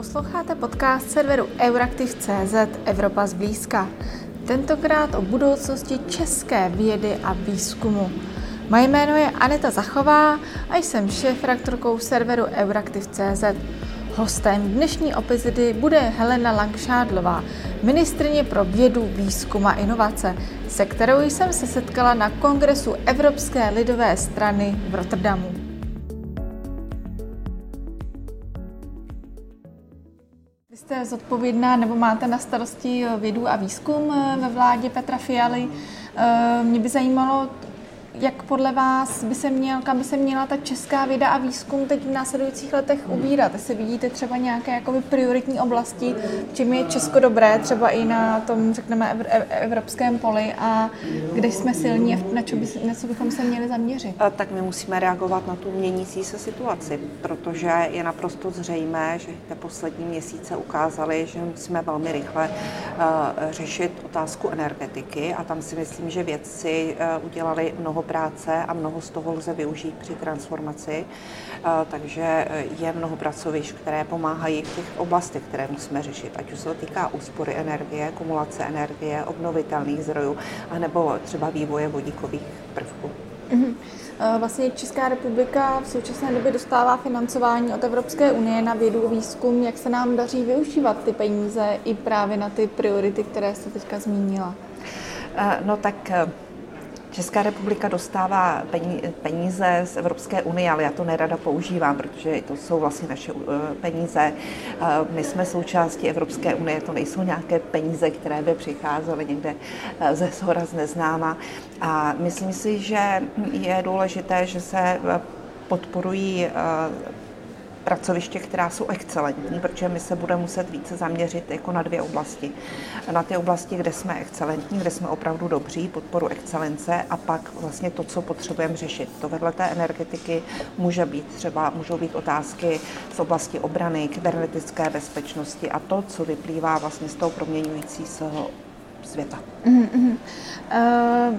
Posloucháte podcast serveru Euraktiv.cz Evropa zblízka. Tentokrát o budoucnosti české vědy a výzkumu. Moje jméno je Aneta Zachová a jsem šéf-redaktorkou serveru Euraktiv.cz. Hostem dnešní epizody bude Helena Langšádlová, ministrině pro vědu, výzkum a inovace, se kterou jsem se setkala na kongresu Evropské lidové strany v Rotterdamu. Jste zodpovědná nebo máte na starosti vědu a výzkum ve vládě Petra Fialy. Mě by zajímalo, jak podle vás by se měl, kam by se měla ta česká věda a výzkum teď v následujících letech ubírat? Jestli vidíte třeba nějaké jakoby prioritní oblasti, čím je Česko dobré, třeba i na tom, řekneme, evropském poli a kde jsme silní a na co, by, na co bychom se měli zaměřit? Tak my musíme reagovat na tu měnící se situaci, protože je naprosto zřejmé, že ty poslední měsíce ukázaly, že musíme velmi rychle uh, řešit otázku energetiky a tam si myslím, že vědci uh, udělali mnoho práce a mnoho z toho lze využít při transformaci. Takže je mnoho pracovišť, které pomáhají v těch oblastech, které musíme řešit, ať už se to týká úspory energie, kumulace energie, obnovitelných zdrojů, anebo třeba vývoje vodíkových prvků. Mm-hmm. Vlastně Česká republika v současné době dostává financování od Evropské unie na vědu a výzkum. Jak se nám daří využívat ty peníze i právě na ty priority, které jste teďka zmínila? No tak Česká republika dostává peníze z Evropské unie, ale já to nerada používám, protože to jsou vlastně naše eh, peníze. Eh, my jsme součástí Evropské unie, to nejsou nějaké peníze, které by přicházely někde eh, ze zhora z neznáma. A myslím si, že je důležité, že se podporují pracoviště, která jsou excelentní, protože my se budeme muset více zaměřit jako na dvě oblasti. Na ty oblasti, kde jsme excelentní, kde jsme opravdu dobří, podporu excelence a pak vlastně to, co potřebujeme řešit. To vedle té energetiky může být třeba, můžou být otázky z oblasti obrany, kybernetické bezpečnosti a to, co vyplývá vlastně z toho proměňující se světa. Mm-hmm. Uh...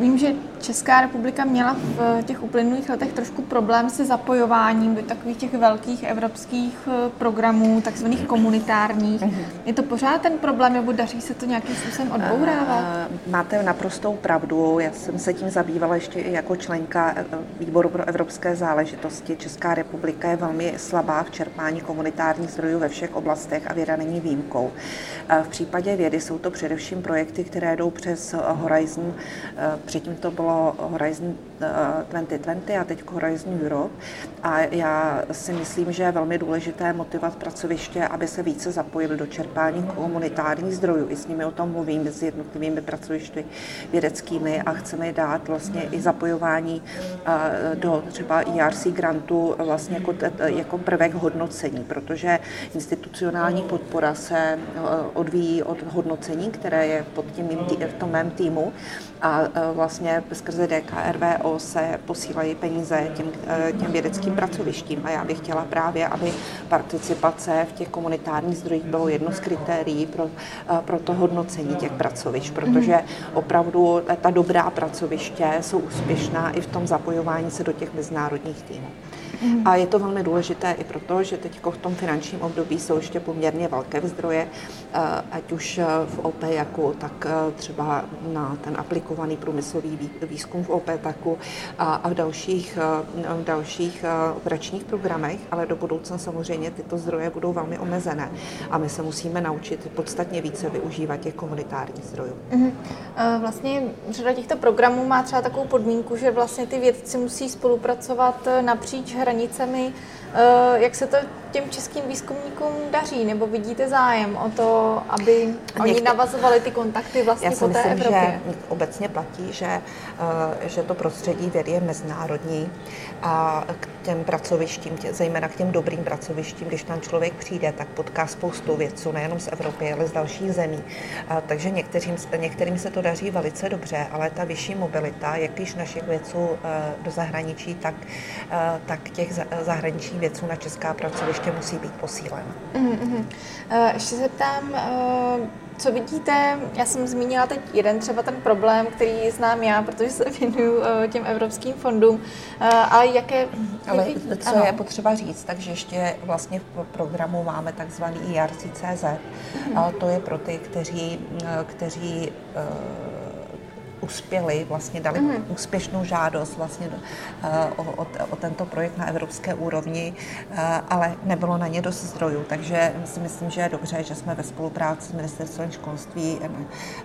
Vím, že Česká republika měla v těch uplynulých letech trošku problém se zapojováním do takových těch velkých evropských eh, programů, takzvaných komunitárních. Mm-hmm. Je to pořád ten problém, nebo daří se to nějakým způsobem odbourávat? Máte naprostou pravdu. Já jsem se tím zabývala ještě i jako členka eh, výboru pro evropské záležitosti. Česká republika je velmi slabá v čerpání komunitárních zdrojů ve všech oblastech a věda není výjimkou. Eh, v případě vědy jsou to především projekty, které jdou přes Horizon. Předtím to bylo Horizon 2020 eh, a teď Horizon Europe. A já si myslím, že je velmi důležité motivovat pracoviště, aby se více zapojili do čerpání komunitárních zdrojů. I s nimi o tom mluvím, s jednotlivými pracovišti vědeckými a chceme dát vlastně i zapojování eh, do třeba ERC grantu vlastně jako, jako prvek hodnocení, protože institucionální podpora se eh, odvíjí od hodnocení, které je pod tím mým, v tom mém týmu a vlastně skrze DKRVO se posílají peníze těm, těm vědeckým pracovištím a já bych chtěla právě, aby participace v těch komunitárních zdrojích bylo jedno z kritérií pro, pro to hodnocení těch pracovišť, protože opravdu ta dobrá pracoviště jsou úspěšná i v tom zapojování se do těch mezinárodních týmů. A je to velmi důležité i proto, že teď v tom finančním období jsou ještě poměrně velké zdroje, eh, ať už eh, v OPEJAKu, tak eh, třeba na ten aplikovaný průmyslový výzkum v OPETAKu a v dalších, v dalších operačních programech, ale do budoucna samozřejmě tyto zdroje budou velmi omezené a my se musíme naučit podstatně více využívat těch komunitárních zdrojů. Mm. Vlastně řada těchto programů má třeba takovou podmínku, že vlastně ty vědci musí spolupracovat napříč hranicemi. Eh, jak se to těm českým výzkumníkům daří? Nebo vidíte zájem o to, aby oni Někde... navazovali ty kontakty vlastně Já si po té myslím, Evropě? že obecně platí, že, eh, že to prostředí vědy je mezinárodní a k těm pracovištím, tě, zejména k těm dobrým pracovištím, když tam člověk přijde, tak potká spoustu věců, nejenom z Evropy, ale z dalších zemí. A, takže některým, některým se to daří velice dobře, ale ta vyšší mobilita, jak již našich vědců eh, do zahraničí, tak, tak těch zahraničních vědců na česká pracoviště musí být posílena. Mm-hmm. Ještě se ptám, co vidíte, já jsem zmínila teď jeden třeba ten problém, který znám já, protože se věnuju uh, těm evropským fondům, uh, ale jaké... Ale co ano. je potřeba říct, takže ještě vlastně v programu máme takzvaný IRC.cz. Mm-hmm. To je pro ty, kteří, kteří uspěli, vlastně dali mm. úspěšnou žádost vlastně uh, o, o, o tento projekt na evropské úrovni, uh, ale nebylo na ně dost zdrojů, takže si myslím, že je dobře, že jsme ve spolupráci s ministerstvem školství eh,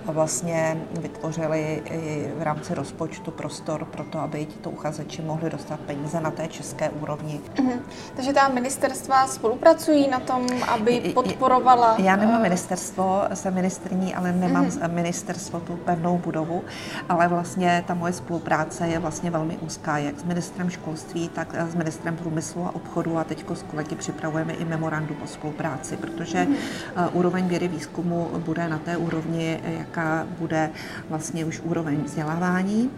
vlastně vytvořili i v rámci rozpočtu prostor pro to, aby tito uchazeči mohli dostat peníze na té české úrovni. Mm. Takže ta ministerstva spolupracují na tom, aby podporovala... Já nemám ministerstvo, jsem ministrní, ale nemám mm. ministerstvo tu pevnou budovu, ale vlastně ta moje spolupráce je vlastně velmi úzká, jak s ministrem školství, tak s ministrem průmyslu a obchodu a teď s kolegy připravujeme i memorandum o spolupráci, protože mm. úroveň vědy výzkumu bude na té úrovni, jaká bude vlastně už úroveň vzdělávání.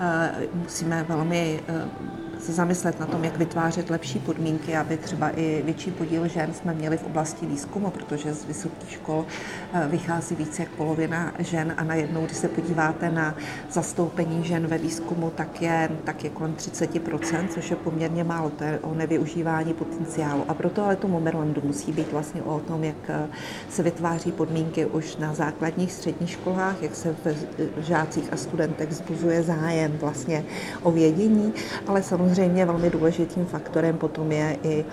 Eh, musíme velmi eh, se zamyslet na tom, jak vytvářet lepší podmínky, aby třeba i větší podíl žen jsme měli v oblasti výzkumu, protože z vysokých škol eh, vychází více jak polovina žen a najednou, když se podíváte na zastoupení žen ve výzkumu, tak je, tak je kolem 30%, což je poměrně málo, to je o nevyužívání potenciálu. A proto ale to memorandum musí být vlastně o tom, jak eh, se vytváří podmínky už na základních středních školách, jak se v žácích a studentech zbuzuje zájem vlastně o vědění, ale samozřejmě Samozřejmě velmi důležitým faktorem potom je i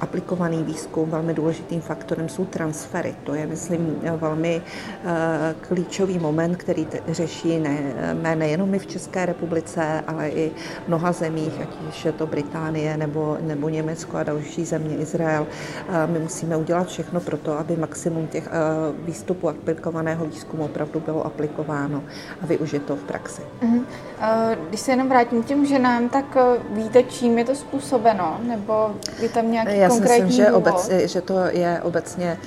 aplikovaný výzkum, velmi důležitým faktorem jsou transfery. To je, myslím, velmi eh, klíčový moment, který řeší ne, nejenom my v České republice, ale i mnoha zemích, ať už je to Británie nebo, nebo Německo a další země, Izrael. Eh, my musíme udělat všechno pro to, aby maximum těch eh, výstupů aplikovaného výzkumu opravdu bylo aplikováno a využito v praxi. Mm-hmm. Když se jenom vrátím k těm ženám, tak víte, čím je to způsobeno? Nebo je tam nějaký Já konkrétní myslím, že, obec, že to je obecně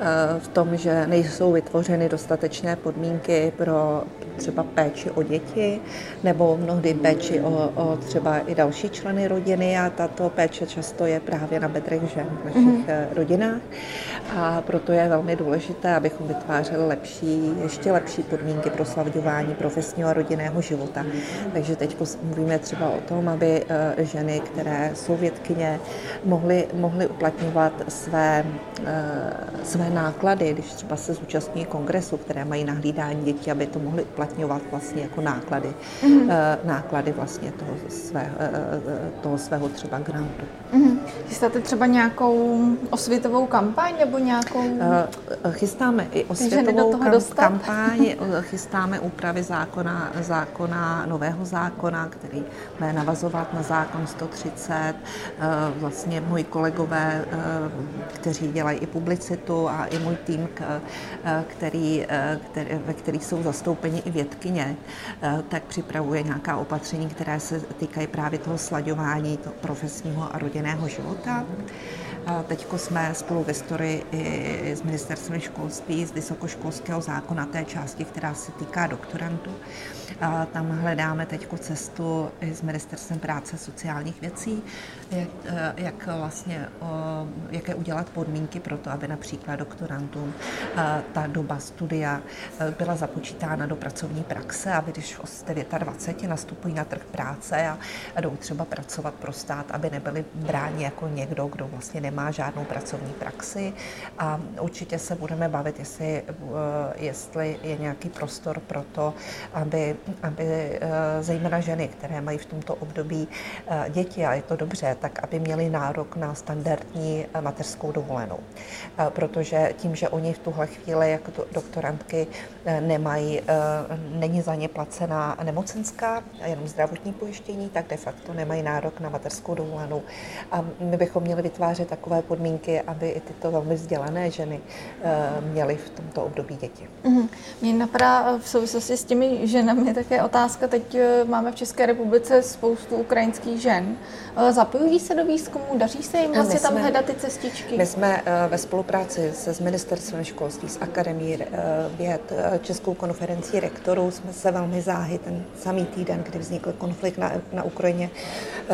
Eh, v tom, že nejsou vytvořeny dostatečné podmínky pro třeba péči o děti nebo mnohdy péči o, o třeba i další členy rodiny a tato péče často je právě na bedrech žen v našich mm-hmm. rodinách a proto je velmi důležité, abychom vytvářeli lepší, ještě lepší podmínky pro sladěvání profesního a rodinného života. Takže teď mluvíme třeba o tom, aby eh, ženy, které jsou vědkyně, mohly, mohly uplatňovat své, své své náklady, když třeba se zúčastní kongresu, které mají na hlídání dětí, aby to mohli uplatňovat vlastně jako náklady, mm-hmm. náklady vlastně toho svého, eh, toho svého třeba grantu. Mm-hmm. Chystáte třeba nějakou osvětovou kampaň nebo nějakou... Chystáme i osvětovou kam- kampaň, chystáme úpravy zákona, zákona, nového zákona, který bude navazovat na zákon 130. Vlastně moji kolegové, kteří dělají i publicitu a i můj tým, který, který, ve kterých jsou zastoupeni i vědkyně, tak připravuje nějaká opatření, které se týkají právě toho slaďování toho profesního a rodinného života. Teď jsme spolu v historii i s ministerstvem školství z vysokoškolského zákona té části, která se týká doktorantů. Tam hledáme teď cestu i s ministerstvem práce sociálních věcí, jak, jak vlastně, jaké udělat podmínky pro to, aby například doktorantům ta doba studia byla započítána do pracovní praxe, aby když v 29 nastupují na trh práce a jdou třeba pracovat pro stát, aby nebyli bráni jako někdo, kdo vlastně nemá nemá žádnou pracovní praxi a určitě se budeme bavit, jestli, eh, jestli je nějaký prostor pro to, aby, aby eh, zejména ženy, které mají v tomto období eh, děti a je to dobře, tak aby měly nárok na standardní mateřskou dovolenou. Protože tím, že oni v tuhle chvíli jako doktorantky nemají, není za ně placená nemocenská, jenom zdravotní pojištění, tak de facto nemají nárok na mateřskou dovolenou. A my bychom měli vytvářet takové podmínky, aby i tyto velmi vzdělané ženy eh, měly v tomto období děti. Mm-hmm. Mě napadá eh, v souvislosti s těmi ženami také otázka. Teď eh, máme v České republice spoustu ukrajinských žen. Zapojují se do výzkumu? Daří se jim vlastně tam hledat ty cestičky? My jsme ve spolupráci se s Ministerstvem školství, s Akademií věd, Českou konferencí rektorů jsme se velmi záhy ten samý týden, kdy vznikl konflikt na, na Ukrajině,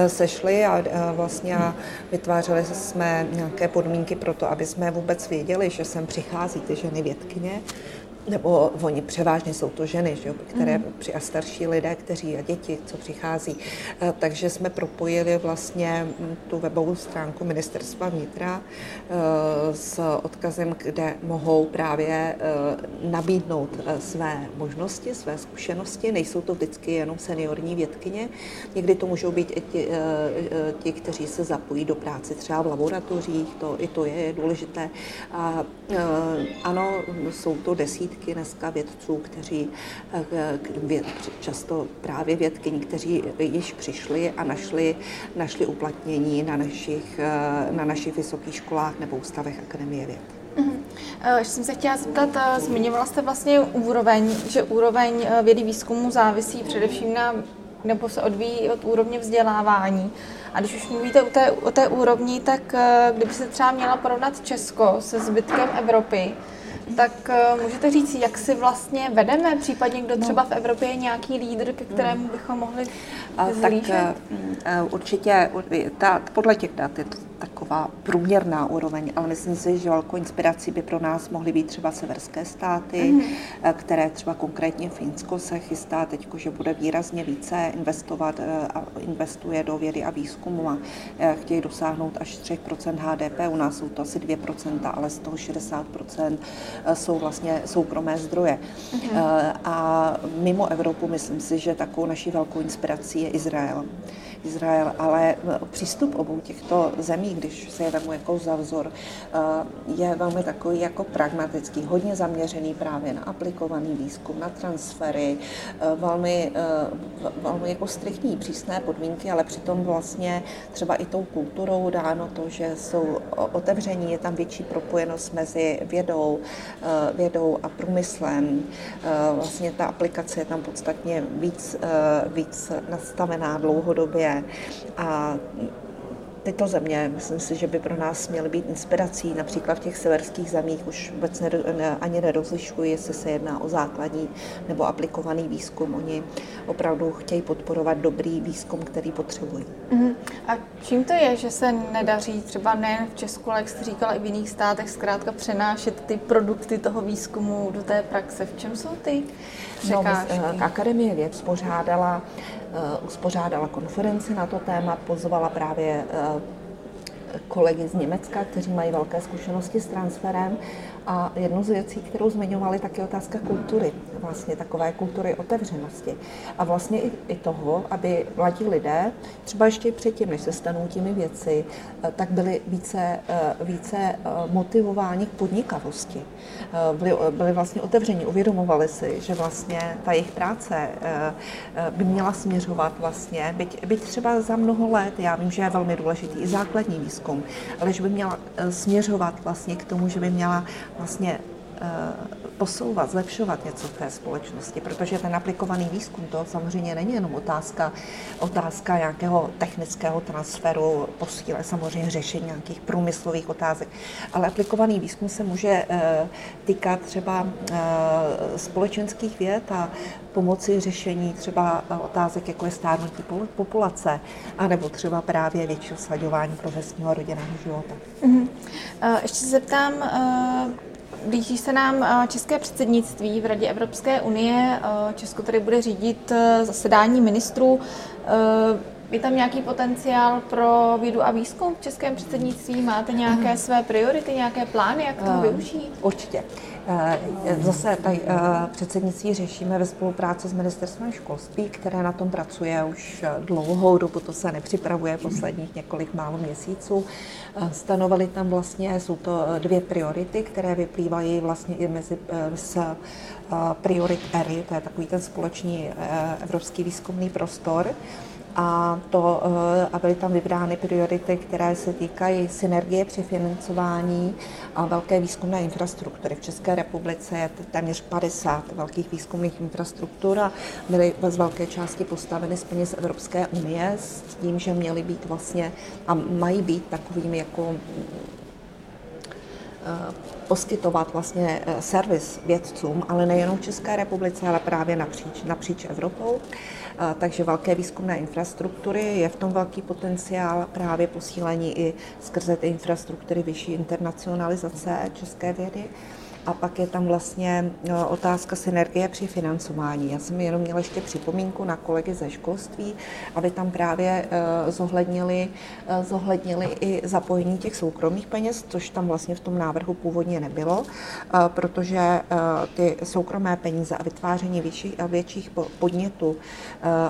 sešli a vlastně vytvářeli jsme nějaké, podmínky pro to, aby jsme vůbec věděli, že sem přichází ty ženy vědkyně, nebo oni převážně jsou to ženy, že jo, které mm. a starší lidé, kteří a děti, co přichází. Eh, takže jsme propojili vlastně mm, tu webovou stránku ministerstva vnitra eh, s odkazem, kde mohou právě eh, nabídnout své možnosti, své zkušenosti. Nejsou to vždycky jenom seniorní vědkyně, někdy to můžou být i ti, ti kteří se zapojí do práce třeba v laboratořích, to, i to je důležité. A, ano, jsou to desítky desítky dneska vědců, kteří eh, věd, často právě vědkyní, kteří již přišli a našli, našli uplatnění na našich, eh, na našich vysokých školách nebo ústavech Akademie věd. Mm-hmm. Ještě jsem se chtěla zeptat, zmiňovala jste vlastně úroveň, že úroveň vědy výzkumu závisí především na, nebo se odvíjí od úrovně vzdělávání. A když už mluvíte o té, o té úrovni, tak kdyby se třeba měla porovnat Česko se zbytkem Evropy, tak uh, můžete říct, jak si vlastně vedeme, případně kdo no. třeba v Evropě je nějaký lídr, ke kterému bychom mohli zlížet? Tak uh, určitě, ta, podle těch dat je to taková průměrná úroveň, ale myslím si, že velkou inspirací by pro nás mohly být třeba severské státy, mm-hmm. které třeba konkrétně Finsko se chystá teď, že bude výrazně více investovat a investuje do vědy a výzkumu a chtějí dosáhnout až 3% HDP. U nás jsou to asi 2%, ale z toho 60% jsou vlastně soukromé zdroje. Mm-hmm. A mimo Evropu myslím si, že takovou naší velkou inspirací je Izrael. Izrael, ale přístup obou těchto zemí, když se je vemu jako za vzor, eh, je velmi takový jako pragmatický, hodně zaměřený právě na aplikovaný výzkum, na transfery, eh, velmi, eh, velmi jako striktní, přísné podmínky, ale přitom vlastně třeba i tou kulturou dáno to, že jsou otevření, je tam větší propojenost mezi vědou, vědou a průmyslem. Vlastně ta aplikace je tam podstatně víc, víc nastavená dlouhodobě a tyto země, myslím si, že by pro nás měly být inspirací. Například v těch severských zemích už vůbec ne, ne, ani nerozlišují, jestli se jedná o základní nebo aplikovaný výzkum. Oni opravdu chtějí podporovat dobrý výzkum, který potřebují. Uh-huh. A čím to je, že se nedaří třeba nejen v Česku, ale jak jste říkala, i v jiných státech zkrátka přenášet ty produkty toho výzkumu do té praxe? V čem jsou ty překážky? No, Akademie věd spořádala Eh, uspořádala konferenci na to téma, pozvala právě eh, kolegy z Německa, kteří mají velké zkušenosti s transferem a jednu z věcí, kterou zmiňovali, tak je otázka kultury, vlastně takové kultury otevřenosti. A vlastně i, i toho, aby mladí lidé, třeba ještě předtím, než se stanou těmi věci, eh, tak byli více, eh, více eh, motivováni k podnikavosti. Byli, byli vlastně otevření, uvědomovali si, že vlastně ta jejich práce by měla směřovat vlastně, byť, byť třeba za mnoho let, já vím, že je velmi důležitý i základní výzkum, ale že by měla směřovat vlastně k tomu, že by měla vlastně posouvat, zlepšovat něco v té společnosti, protože ten aplikovaný výzkum to samozřejmě není jenom otázka, otázka nějakého technického transferu, posíle samozřejmě řešení nějakých průmyslových otázek, ale aplikovaný výzkum se může eh, týkat třeba eh, společenských věd a pomoci řešení třeba otázek, jako je stárnutí populace, anebo třeba právě většího slaďování profesního a rodinného života. Mm-hmm. Ještě se zeptám, Blíží se nám eh, české předsednictví v Radě Evropské unie. Eh, Česko tady bude řídit eh, zasedání ministrů. Je tam nějaký potenciál pro vědu a výzkum v českém předsednictví? Máte nějaké mhm. své priority, nějaké plány, jak to využít? Určitě. Eh, zase tady eh, předsednictví řešíme ve spolupráci s ministerstvem školství, které na tom pracuje už dlouhou dobu, to se nepřipravuje posledních několik málo měsíců. Eh, stanovali tam vlastně, jsou to dvě priority, které vyplývají vlastně i mezi z priorit ERI, to je takový ten společný evropský výzkumný prostor, a to, eh, a byly tam vybrány priority, které se týkají synergie při financování a velké výzkumné infrastruktury. V České republice je téměř 50 velkých výzkumných infrastruktur a byly z velké části postaveny z peněz Evropské unie s tím, že měly být vlastně a mají být takovými jako poskytovat vlastně servis vědcům, ale nejenom v České republice, ale právě napříč, napříč Evropou. Takže velké výzkumné infrastruktury, je v tom velký potenciál právě posílení i skrze ty infrastruktury vyšší internacionalizace české vědy. A pak je tam vlastně no, otázka synergie při financování. Já jsem jenom měla ještě připomínku na kolegy ze školství, aby tam právě eh, zohlednili, eh, zohlednili i zapojení těch soukromých peněz, což tam vlastně v tom návrhu původně nebylo, protože ty soukromé peníze a vytváření větších a větších podnětů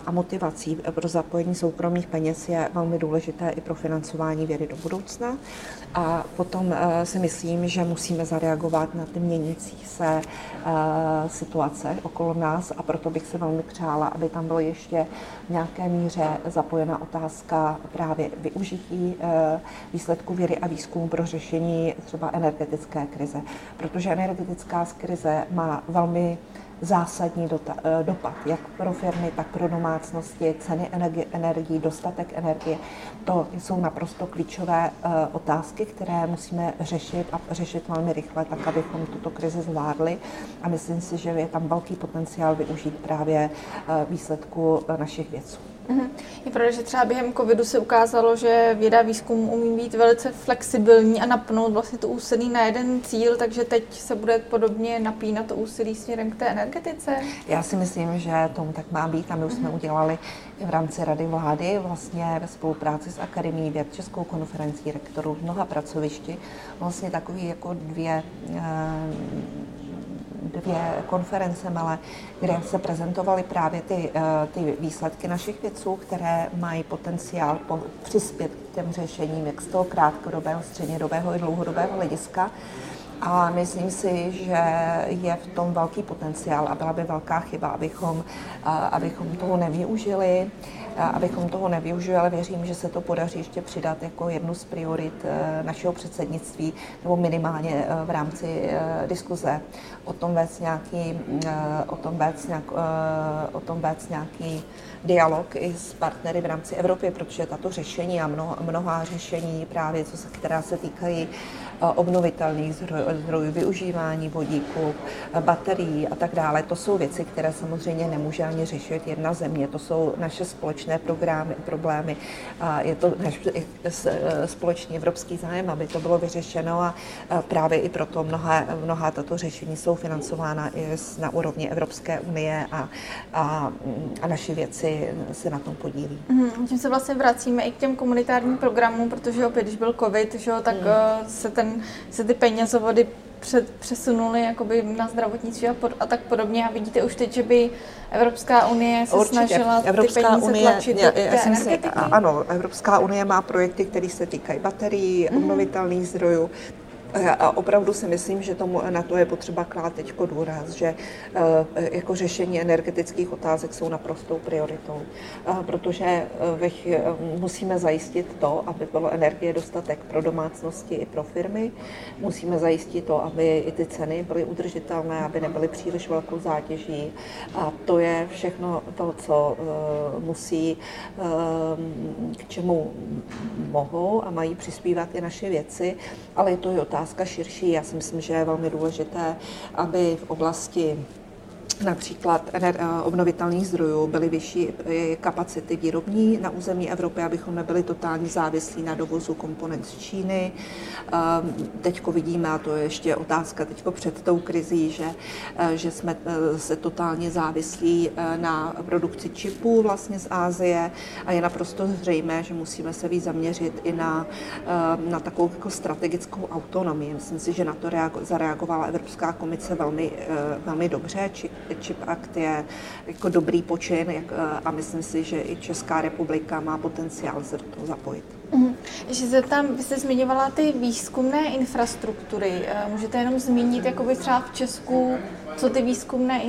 a motivací pro zapojení soukromých peněz je velmi důležité i pro financování vědy do budoucna. A potom si myslím, že musíme zareagovat na ty měnící se uh, situace okolo nás a proto bych se velmi přála, aby tam bylo ještě v nějaké míře zapojena otázka právě využití uh, výsledků vědy a výzkumu pro řešení třeba energetické krize, protože energetická krize má velmi zásadní eh, dopad, jak pro firmy, tak pro domácnosti, ceny energie, dostatek energie. To jsou naprosto klíčové eh, otázky, které musíme řešit a řešit velmi rychle, tak abychom tuto krizi zvládli. A myslím si, že je tam velký potenciál využít právě eh, výsledku našich vědců. Mhm. Je pravda, že třeba během covidu se ukázalo, že věda výzkum umí být velice flexibilní a napnout vlastně to úsilí na jeden cíl, takže teď se bude podobně napínat to úsilí směrem k té energetice? Já si myslím, že tomu tak má být a my už jsme mhm. udělali v rámci Rady vlády vlastně ve spolupráci s Akademií věd Českou konferencí rektorů v mnoha pracovišti vlastně takový jako dvě eh, dvě konference malé, kde se prezentovaly právě ty, eh, ty výsledky našich vědců, které mají potenciál po, přispět k těm řešením, jak z toho krátkodobého, střednědobého i dlouhodobého hlediska. A myslím si, že je v tom velký potenciál a byla by velká chyba, abychom, abychom toho nevyužili, abychom toho nevyužili, ale věřím, že se to podaří ještě přidat jako jednu z priorit e, našeho předsednictví, nebo minimálně e, v rámci e, diskuze. O tom vést nějaký, o tom vést nějak, o tom vést nějaký dialog i s partnery v rámci Evropy, protože tato řešení a mnoha, mnoha řešení právě, co se, která se týkají obnovitelných zdrojů, zdrojů využívání vodíku, baterií a tak dále. To jsou věci, které samozřejmě nemůže ani řešit jedna země. To jsou naše společné programy, problémy a je to náš společný evropský zájem, aby to bylo vyřešeno a právě i proto mnoha, mnoha tato řešení jsou financována i na úrovni Evropské unie a, a, a naši věci se na tom podílí. Mm, tím se vlastně vracíme i k těm komunitárním programům, protože opět, když byl covid, že, tak mm. se, ten, se ty penězovody před, přesunuli jakoby na zdravotnictví a, pod, a tak podobně. A vidíte už teď, že by Evropská unie se Určitě. snažila Evropská ty peníze unie, tlačit já, do já energetiky? Si, ano, Evropská unie má projekty, které se týkají baterií, mm-hmm. obnovitelných zdrojů. A opravdu si myslím, že tomu, na to je potřeba klát teď důraz, že eh, jako řešení energetických otázek jsou naprostou prioritou, eh, protože eh, musíme zajistit to, aby bylo energie dostatek pro domácnosti i pro firmy, musíme zajistit to, aby i ty ceny byly udržitelné, aby nebyly příliš velkou zátěží. A to je všechno to, co musí, k čemu mohou a mají přispívat i naše věci, ale je to i otázka otázka širší. Já si myslím, že je velmi důležité, aby v oblasti například eh, obnovitelných zdrojů byly vyšší eh, kapacity výrobní na území Evropy, abychom nebyli totálně závislí na dovozu komponent z Číny. Ehm, teď vidíme, a to je ještě otázka teď před tou krizí, že, eh, že jsme se totálně závislí na produkci čipů vlastně z Ázie a je naprosto zřejmé, že musíme se víc zaměřit i na, na takovou jako strategickou autonomii. Myslím si, že na to zareagovala Evropská komise velmi, velmi dobře. Čip, Chip Act je jako dobrý počin jak, a myslím si, že i Česká republika má potenciál se do toho zapojit. Mm. Ještě se tam, vy jste zmiňovala ty výzkumné infrastruktury. Eh, můžete jenom zmínit, jakoby třeba v Česku, co ty výzkumné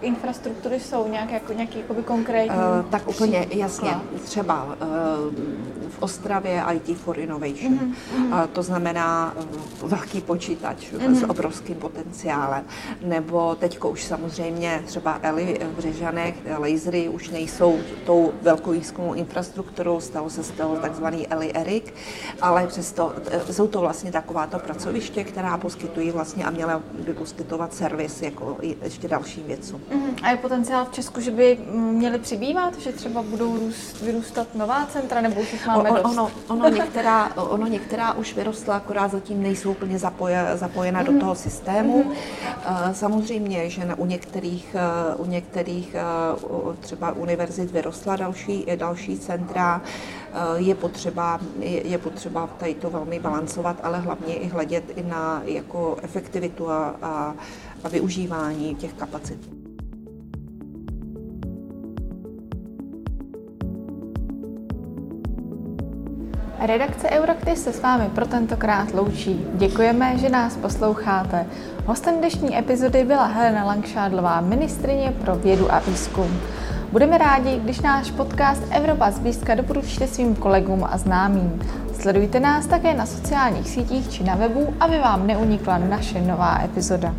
infrastruktury jsou, nějak, jako, nějaký jakoby konkrétní? Uh, tak úplně jasně. Třeba uh, v Ostravě IT for Innovation. Mm-hmm. To znamená velký počítač mm-hmm. s obrovským potenciálem. Nebo teďko už samozřejmě třeba Eli v Řežanech, lasery už nejsou tou velkou výzkumnou infrastrukturou, stalo se z toho takzvaný Eli Erik, ale přesto jsou to vlastně takováto pracoviště, která poskytují vlastně a měla by poskytovat servis jako ještě dalším věcům. Mm-hmm. A je potenciál v Česku, že by měly přibývat, že třeba budou růst, vyrůstat nová centra, nebo už máme dost? Ono, ono, některá, ono některá už vyrostla, akorát zatím nejsou úplně zapoje, zapojena mm-hmm. do mhm. toho systému. Mm-hmm. Samozřejmě, že u některých, eh, u některých eh, třeba univerzit vyrostla další, další centra, je potřeba, je, je potřeba tady to velmi balancovat, ale hlavně i hledět i na jako efektivitu a, a, a využívání těch kapacit. Redakce Eurakty se s vámi pro tentokrát loučí. Děkujeme, že nás posloucháte. Hostem dnešní epizody byla Helena Langšádlová, ministrině pro vědu a výzkum. Budeme rádi, když náš podcast Evropa zblízka doporučíte svým kolegům a známým. Sledujte nás také na sociálních sítích či na webu, aby vám neunikla naše nová epizoda.